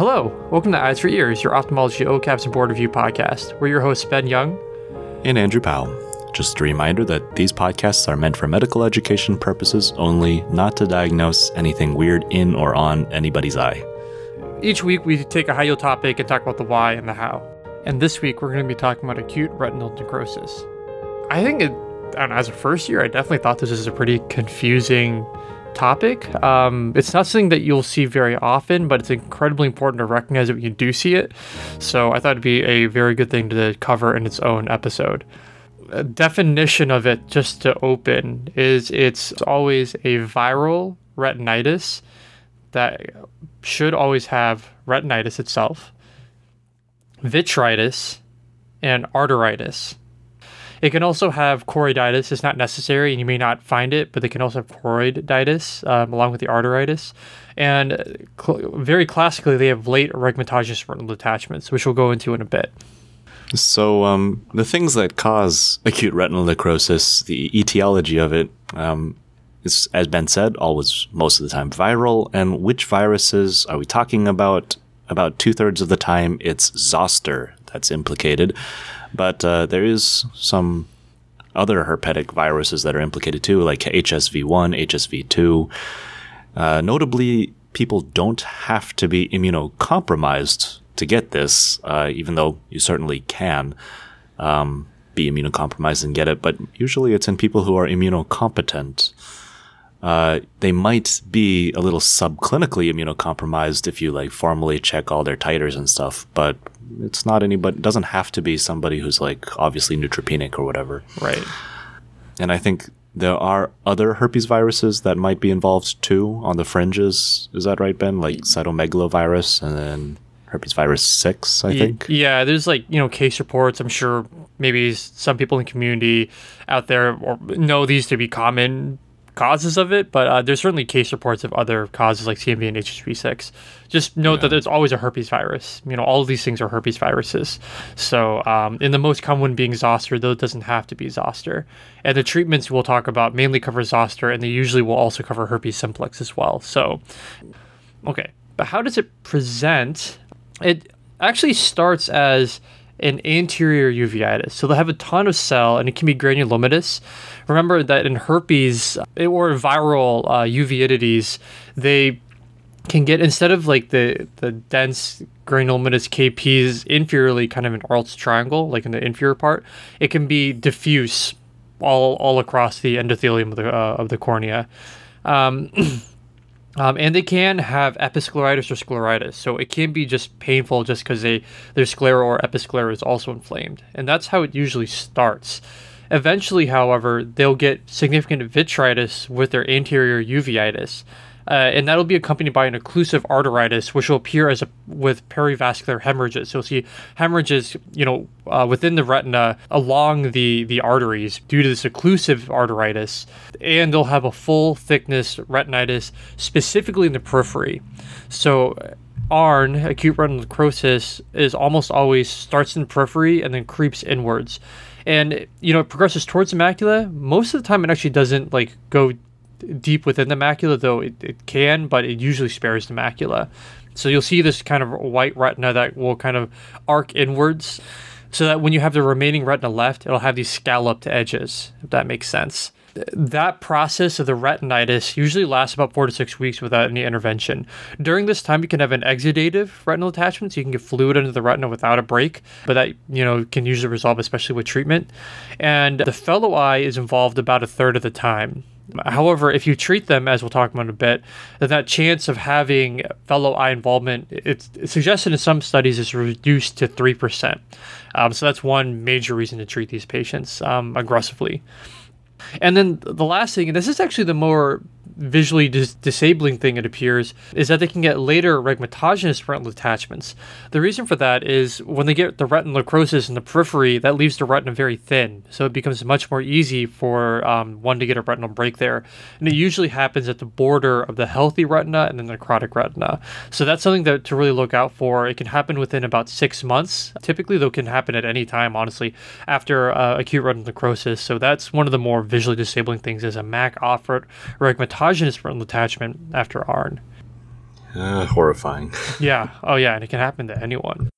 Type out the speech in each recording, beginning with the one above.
Hello, welcome to Eyes for Ears, your ophthalmology OKAPs and board review podcast. We're your hosts, Ben Young and Andrew Powell. Just a reminder that these podcasts are meant for medical education purposes only, not to diagnose anything weird in or on anybody's eye. Each week, we take a high yield topic and talk about the why and the how. And this week, we're going to be talking about acute retinal necrosis. I think it, I know, as a first year, I definitely thought this was a pretty confusing topic. Um, it's not something that you'll see very often, but it's incredibly important to recognize it when you do see it. So I thought it'd be a very good thing to cover in its own episode. A definition of it, just to open, is it's always a viral retinitis that should always have retinitis itself, vitritis, and arteritis. It can also have choroiditis. It's not necessary, and you may not find it, but they can also have choroiditis um, along with the arteritis. And cl- very classically, they have late rhegmatogenous retinal detachments, which we'll go into in a bit. So, um, the things that cause acute retinal necrosis, the etiology of it, um, is, as Ben said, always most of the time viral. And which viruses are we talking about? About two thirds of the time, it's zoster that's implicated. But uh, there is some other herpetic viruses that are implicated too, like HSV1, HSV2. Uh, notably, people don't have to be immunocompromised to get this, uh, even though you certainly can um, be immunocompromised and get it. But usually, it's in people who are immunocompetent. Uh, they might be a little subclinically immunocompromised if you like formally check all their titers and stuff, but it's not anybody. It doesn't have to be somebody who's like obviously neutropenic or whatever. Right. And I think there are other herpes viruses that might be involved too on the fringes. Is that right, Ben? Like cytomegalovirus and then herpes virus 6, I think. Yeah, there's like, you know, case reports. I'm sure maybe some people in the community out there or know these to be common causes of it, but uh, there's certainly case reports of other causes like CMV and HSV6. Just note yeah. that there's always a herpes virus. You know, all of these things are herpes viruses. So, um, in the most common one being zoster, though it doesn't have to be zoster. And the treatments we'll talk about mainly cover zoster, and they usually will also cover herpes simplex as well. So, okay, but how does it present? It actually starts as an anterior uveitis. So they'll have a ton of cell and it can be granulomatous. Remember that in herpes or viral uh, uveitis, they can get instead of like the the dense granulomatous KPs inferiorly, kind of an Arlt's triangle, like in the inferior part, it can be diffuse all all across the endothelium of the uh, of the cornea. Um, Um, and they can have episcleritis or scleritis, so it can be just painful just because they their sclera or episclera is also inflamed, and that's how it usually starts. Eventually, however, they'll get significant vitritis with their anterior uveitis, uh, and that'll be accompanied by an occlusive arteritis, which will appear as a, with perivascular hemorrhages. So you'll see hemorrhages, you know, uh, within the retina along the the arteries due to this occlusive arteritis, and they'll have a full thickness retinitis specifically in the periphery. So. ARN, acute retinal necrosis, is almost always starts in periphery and then creeps inwards and you know it progresses towards the macula most of the time it actually doesn't like go deep within the macula, though it, it can, but it usually spares the macula. So you'll see this kind of white retina that will kind of arc inwards so that when you have the remaining retina left, it'll have these scalloped edges, if that makes sense that process of the retinitis usually lasts about four to six weeks without any intervention. During this time, you can have an exudative retinal attachment, so you can get fluid into the retina without a break, but that you know can usually resolve, especially with treatment. And the fellow eye is involved about a third of the time. However, if you treat them, as we'll talk about in a bit, then that chance of having fellow eye involvement, it's suggested in some studies, is reduced to 3%. Um, so that's one major reason to treat these patients um, aggressively. And then the last thing, and this is actually the more visually dis- disabling thing, it appears, is that they can get later rhegmatogenous retinal detachments. The reason for that is when they get the retinal necrosis in the periphery, that leaves the retina very thin. So it becomes much more easy for um, one to get a retinal break there. And it usually happens at the border of the healthy retina and the necrotic retina. So that's something that to really look out for. It can happen within about six months. Typically, though, can happen at any time, honestly, after uh, acute retinal necrosis. So that's one of the more visually disabling things is a MAC offered rhegmatogenous retinal detachment after ARN. Uh, horrifying. Yeah. Oh, yeah. And it can happen to anyone.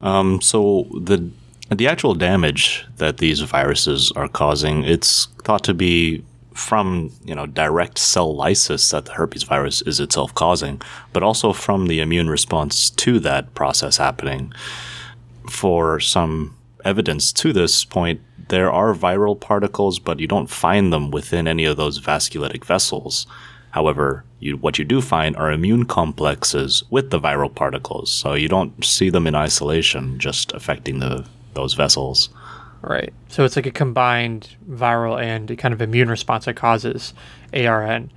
Um, so the the actual damage that these viruses are causing, it's thought to be from you know direct cell lysis that the herpes virus is itself causing, but also from the immune response to that process happening. For some evidence to this point, there are viral particles, but you don't find them within any of those vasculitic vessels. However, you, what you do find are immune complexes with the viral particles, so you don't see them in isolation, just affecting the those vessels. Right. So it's like a combined viral and kind of immune response that causes ARN.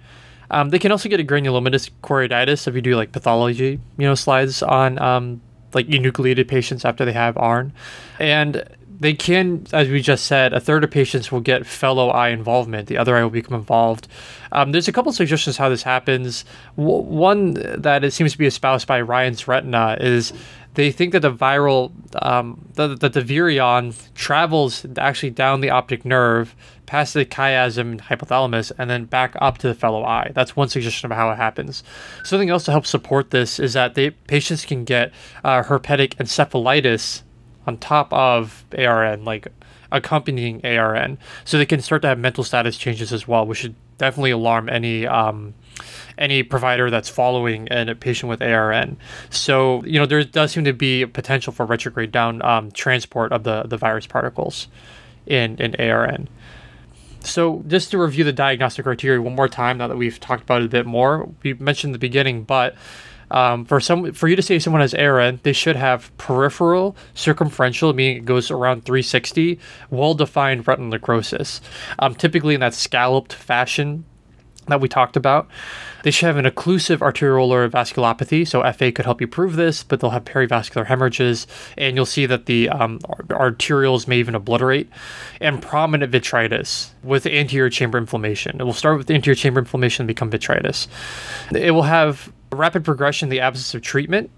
Um, they can also get a granulomatous choroiditis if you do like pathology, you know, slides on um, like enucleated patients after they have ARN. And they can, as we just said, a third of patients will get fellow eye involvement. The other eye will become involved. Um, there's a couple suggestions how this happens. W- one that it seems to be espoused by Ryan's Retina is they think that the viral, um, that, the virion travels actually down the optic nerve, past the chiasm and hypothalamus, and then back up to the fellow eye. That's one suggestion of how it happens. Something else to help support this is that the patients can get uh, herpetic encephalitis on top of ARN, like accompanying ARN, so they can start to have mental status changes as well, which should definitely alarm any um, any provider that's following a patient with ARN. So you know there does seem to be a potential for retrograde down um, transport of the the virus particles in in ARN. So just to review the diagnostic criteria one more time, now that we've talked about it a bit more, we mentioned the beginning, but um, for some, for you to say someone has ARN, they should have peripheral circumferential, meaning it goes around 360, well-defined retinal necrosis, um, typically in that scalloped fashion that we talked about. They should have an occlusive arteriolar vasculopathy, so FA could help you prove this, but they'll have perivascular hemorrhages, and you'll see that the um, arterioles may even obliterate, and prominent vitritis with anterior chamber inflammation. It will start with anterior chamber inflammation and become vitritis. It will have rapid progression the absence of treatment.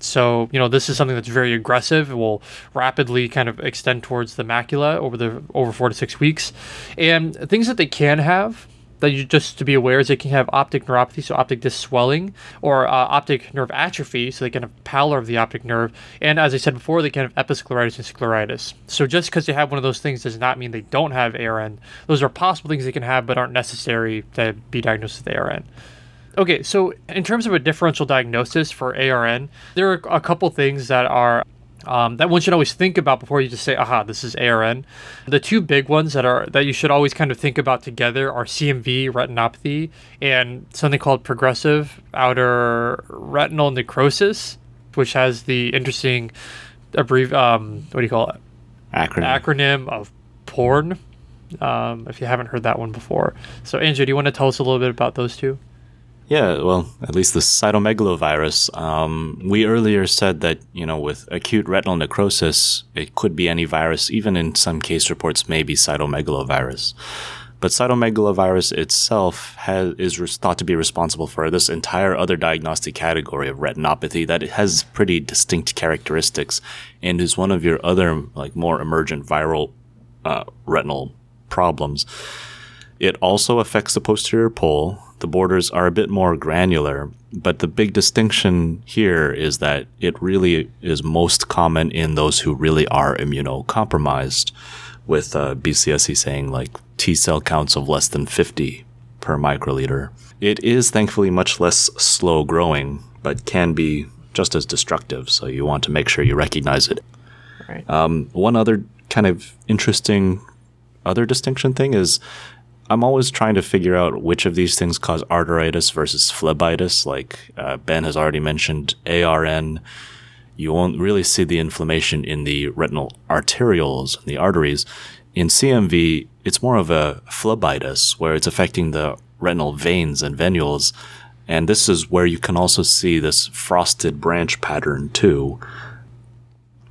So, you know, this is something that's very aggressive. It will rapidly kind of extend towards the macula over the over four to six weeks. And things that they can have that you just to be aware is they can have optic neuropathy, so optic disc swelling, or uh, optic nerve atrophy, so they can have pallor of the optic nerve. And as I said before, they can have episcleritis and scleritis. So just because they have one of those things does not mean they don't have ARN. Those are possible things they can have, but aren't necessary to be diagnosed with ARN. Okay, so in terms of a differential diagnosis for ARN, there are a couple things that are um, that one should always think about before you just say, "Aha, this is ARN." The two big ones that are that you should always kind of think about together are CMV retinopathy and something called progressive outer retinal necrosis, which has the interesting abbrev- um, what do you call it? Acronym. Acronym of PORN. Um, if you haven't heard that one before, so Andrew, do you want to tell us a little bit about those two? Yeah, well, at least the cytomegalovirus. Um, we earlier said that, you know, with acute retinal necrosis, it could be any virus, even in some case reports, maybe cytomegalovirus. But cytomegalovirus itself has, is thought to be responsible for this entire other diagnostic category of retinopathy that has pretty distinct characteristics and is one of your other, like, more emergent viral uh, retinal problems. It also affects the posterior pole, the borders are a bit more granular, but the big distinction here is that it really is most common in those who really are immunocompromised, with uh, BCSC saying like T cell counts of less than 50 per microliter. It is thankfully much less slow growing, but can be just as destructive, so you want to make sure you recognize it. Right. Um, one other kind of interesting other distinction thing is I'm always trying to figure out which of these things cause arteritis versus phlebitis. Like uh, Ben has already mentioned ARN. You won't really see the inflammation in the retinal arterioles and the arteries. In CMV, it's more of a phlebitis where it's affecting the retinal veins and venules. And this is where you can also see this frosted branch pattern too.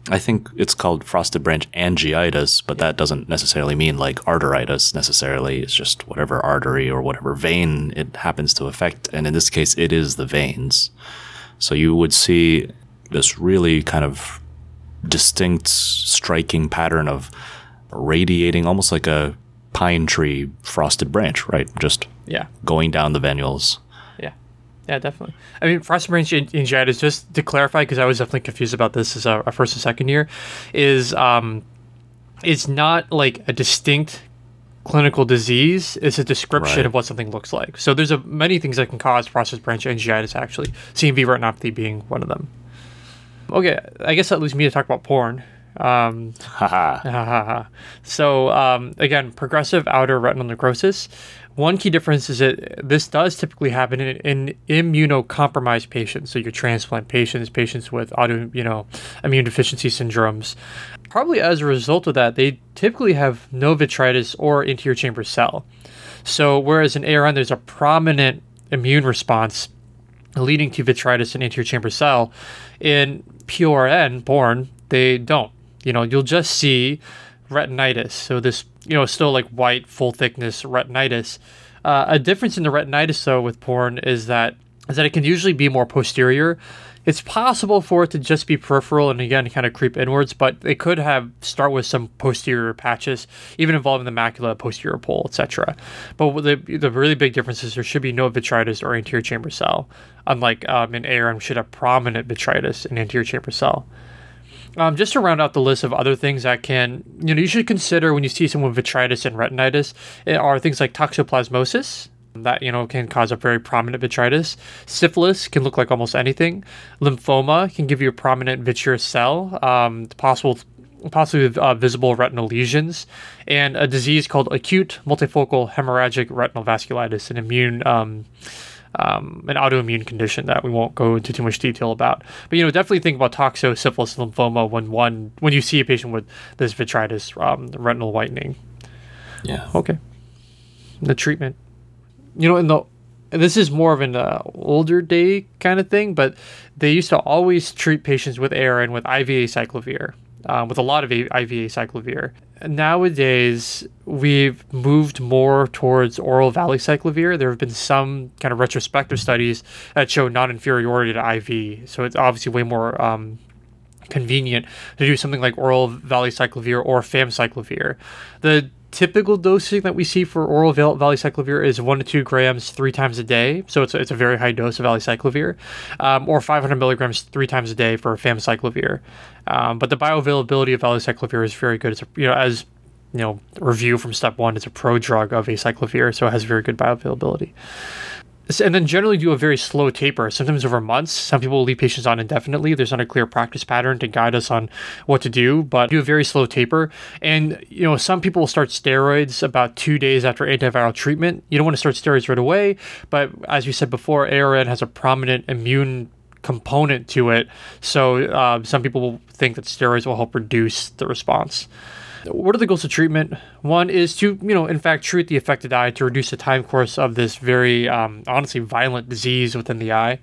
I think it's called frosted branch angeitis, but that doesn't necessarily mean like arteritis necessarily. It's just whatever artery or whatever vein it happens to affect. And in this case, it is the veins. So you would see this really kind of distinct, striking pattern of radiating almost like a pine tree frosted branch, right? Just yeah, going down the venules. Yeah, definitely. I mean, frosted branchitis, just to clarify, because I was definitely confused about this as a, a first and second year, is um, it's not like a distinct clinical disease. It's a description Right. of what something looks like. So there's a, many things that can cause frosted branchitis, actually. CMV retinopathy being one of them. Okay, I guess that leaves me to talk about porn. Um, so um, again, progressive outer retinal necrosis. One key difference is that this does typically happen in, in immunocompromised patients. So your transplant patients, patients with auto, you know, immune deficiency syndromes. Probably as a result of that, they typically have no vitritis or anterior chamber cell. So whereas in ARN there's a prominent immune response leading to vitritis and anterior chamber cell. In PRN, born, they don't. You know, you'll just see retinitis. So this, you know, still like white, full thickness retinitis. Uh, a difference in the retinitis though with porn is that is that it can usually be more posterior. It's possible for it to just be peripheral and again kind of creep inwards, but it could have start with some posterior patches, even involving the macula, posterior pole, etc. But the the really big difference is there should be no vitritis or anterior chamber cell, unlike um, in ARN should have prominent vitritis and anterior chamber cell. Um, just to round out the list of other things that can, you know, you should consider when you see someone with vitritis and retinitis eh, are things like toxoplasmosis. That you know can cause a very prominent vitritis. Syphilis can look like almost anything. Lymphoma can give you a prominent vitreous cell, um, possible, possibly uh, visible retinal lesions, and a disease called acute multifocal hemorrhagic retinal vasculitis, an immune um, um, an autoimmune condition that we won't go into too much detail about. But you know, definitely think about toxo, syphilis, lymphoma when one when you see a patient with this vitritis, um, retinal whitening. Yeah. Okay. The treatment, you know, in the this is more of an uh, older day kind of thing, but they used to always treat patients with ARN with IV acyclovir, um, with a lot of IV acyclovir. Nowadays, we've moved more towards oral valacyclovir. There have been some kind of retrospective studies that show non-inferiority to IV, so it's obviously way more um, convenient to do something like oral valacyclovir or famciclovir. The typical dosing that we see for oral val- valacyclovir is one to two grams three times a day, so it's a, it's a very high dose of valacyclovir, um, or 500 milligrams three times a day for famciclovir. Um, but the bioavailability of valacyclovir is very good. It's you know as you know review from step one, it's a prodrug of acyclovir, so it has very good bioavailability and then generally do a very slow taper, sometimes over months. Some people will leave patients on indefinitely. There's not a clear practice pattern to guide us on what to do, but do a very slow taper. And you know, some people will start steroids about two days after antiviral treatment. You don't want to start steroids right away, but as we said before, ARN has a prominent immune component to it. So uh, some people will think that steroids will help reduce the response. What are the goals of treatment? One is to, you know, in fact, treat the affected eye to reduce the time course of this very, um, honestly, violent disease within the eye.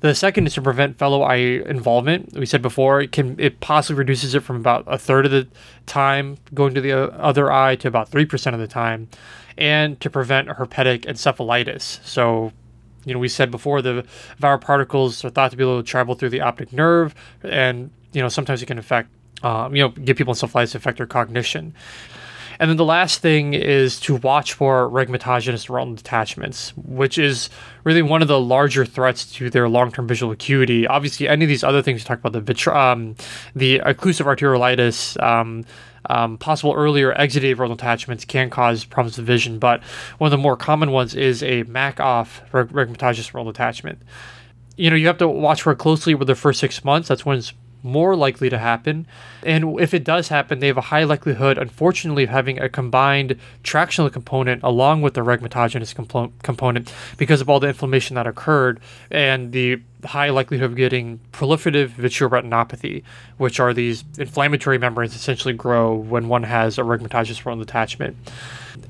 The second is to prevent fellow eye involvement. We said before, it can it possibly reduces it from about a third of the time going to the other eye to about three percent of the time, and to prevent herpetic encephalitis. So you know, we said before the viral particles are thought to be able to travel through the optic nerve, and you know sometimes it can affect, um, you know, give people encephalitis, to affect their cognition. And then the last thing is to watch for rhegmatogenous retinal detachments, which is really one of the larger threats to their long-term visual acuity. Obviously, any of these other things we talked about, the vitri- um, the occlusive arteriolitis, um, um, possible earlier exudative retinal detachments can cause problems with vision, but one of the more common ones is a MAC-off reg- rhegmatogenous retinal detachment. You know, you have to watch for it closely with the first six months. That's when it's more likely to happen. And if it does happen, they have a high likelihood, unfortunately, of having a combined tractional component along with the rhegmatogenous complo- component because of all the inflammation that occurred and the high likelihood of getting proliferative vitreoretinopathy, which are these inflammatory membranes essentially grow when one has rhegmatogenous retinal detachment.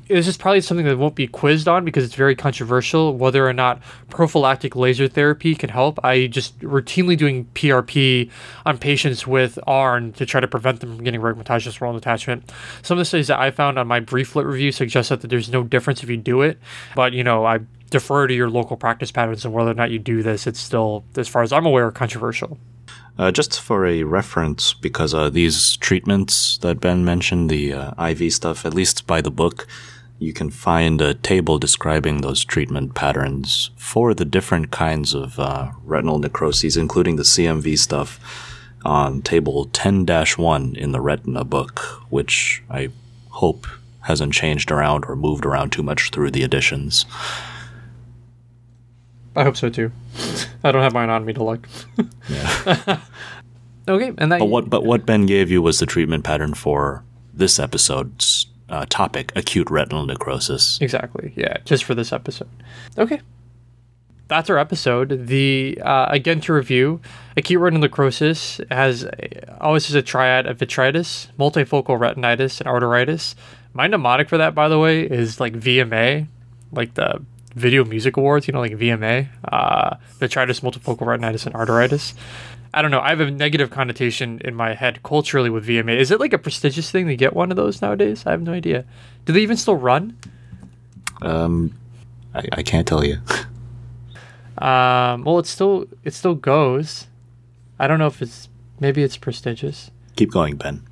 This is probably something that won't be quizzed on because it's very controversial whether or not prophylactic laser therapy can help. I just routinely doing PRP on patients with ARN to try to prevent them from getting rhegmatogenous retinal detachment. Some of the studies that I found on my brieflet review suggest that there's no difference if you do it, but you know, I defer to your local practice patterns and whether or not you do this. It's still, as far as I'm aware, controversial. Uh, just for a reference, because uh, these treatments that Ben mentioned, the uh, IV stuff, at least by the book, you can find a table describing those treatment patterns for the different kinds of uh, retinal necroses, including the CMV stuff, on table 10 1 in the Retina book, which I hope hasn't changed around or moved around too much through the editions. I hope so too. I don't have mine on me to look. Yeah. okay, and that but what but what Ben gave you was the treatment pattern for this episode's uh, topic: acute retinal necrosis. Exactly. Yeah, just for this episode. Okay. That's our episode. The uh, again to review, acute retinal necrosis has always is a triad of vitritis, multifocal retinitis, and arteritis. My mnemonic for that, by the way, is like VMA, like the Video Music Awards. You know, like VMA, uh, vitritis, multifocal retinitis, and arteritis. I don't know. I have a negative connotation in my head culturally with VMA. Is it like a prestigious thing to get one of those nowadays? I have no idea. Do they even still run? Um, I, I can't tell you. Um, well, it still it still goes. I don't know if it's maybe it's prestigious. Keep going, Ben.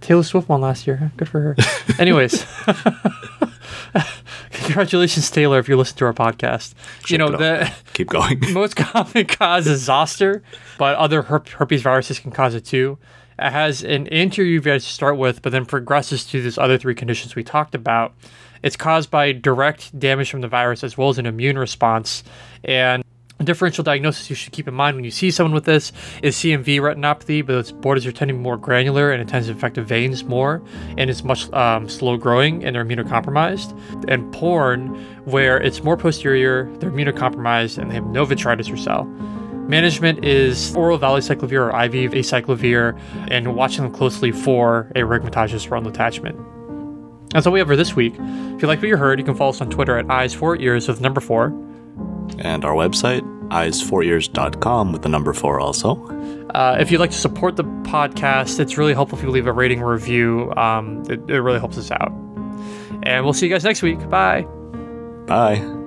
Taylor Swift won last year. Good for her. Anyways, congratulations, Taylor, if you listen to our podcast. you know the Keep going. most common cause is zoster, but other herp- herpes viruses can cause it too. It has an anterior uveitis to start with, but then progresses to these other three conditions we talked about. It's caused by direct damage from the virus as well as an immune response. And a differential diagnosis you should keep in mind when you see someone with this is CMV retinopathy, but its borders are tending to be more granular and it tends to affect the veins more, and it's much um, slow growing and they're immunocompromised. And porn, where it's more posterior, they're immunocompromised, and they have no vitritis or cell. Management is oral valacyclovir or IV acyclovir, and watching them closely for a rhegmatogenous retinal detachment. That's all we have for this week. If you like what you heard, you can follow us on Twitter at eyes four ears with number four. And our website, eyes4ears.com with the number four also. Uh, if you'd like to support the podcast, it's really helpful if you leave a rating or review. Um, it, it really helps us out. And we'll see you guys next week. Bye. Bye.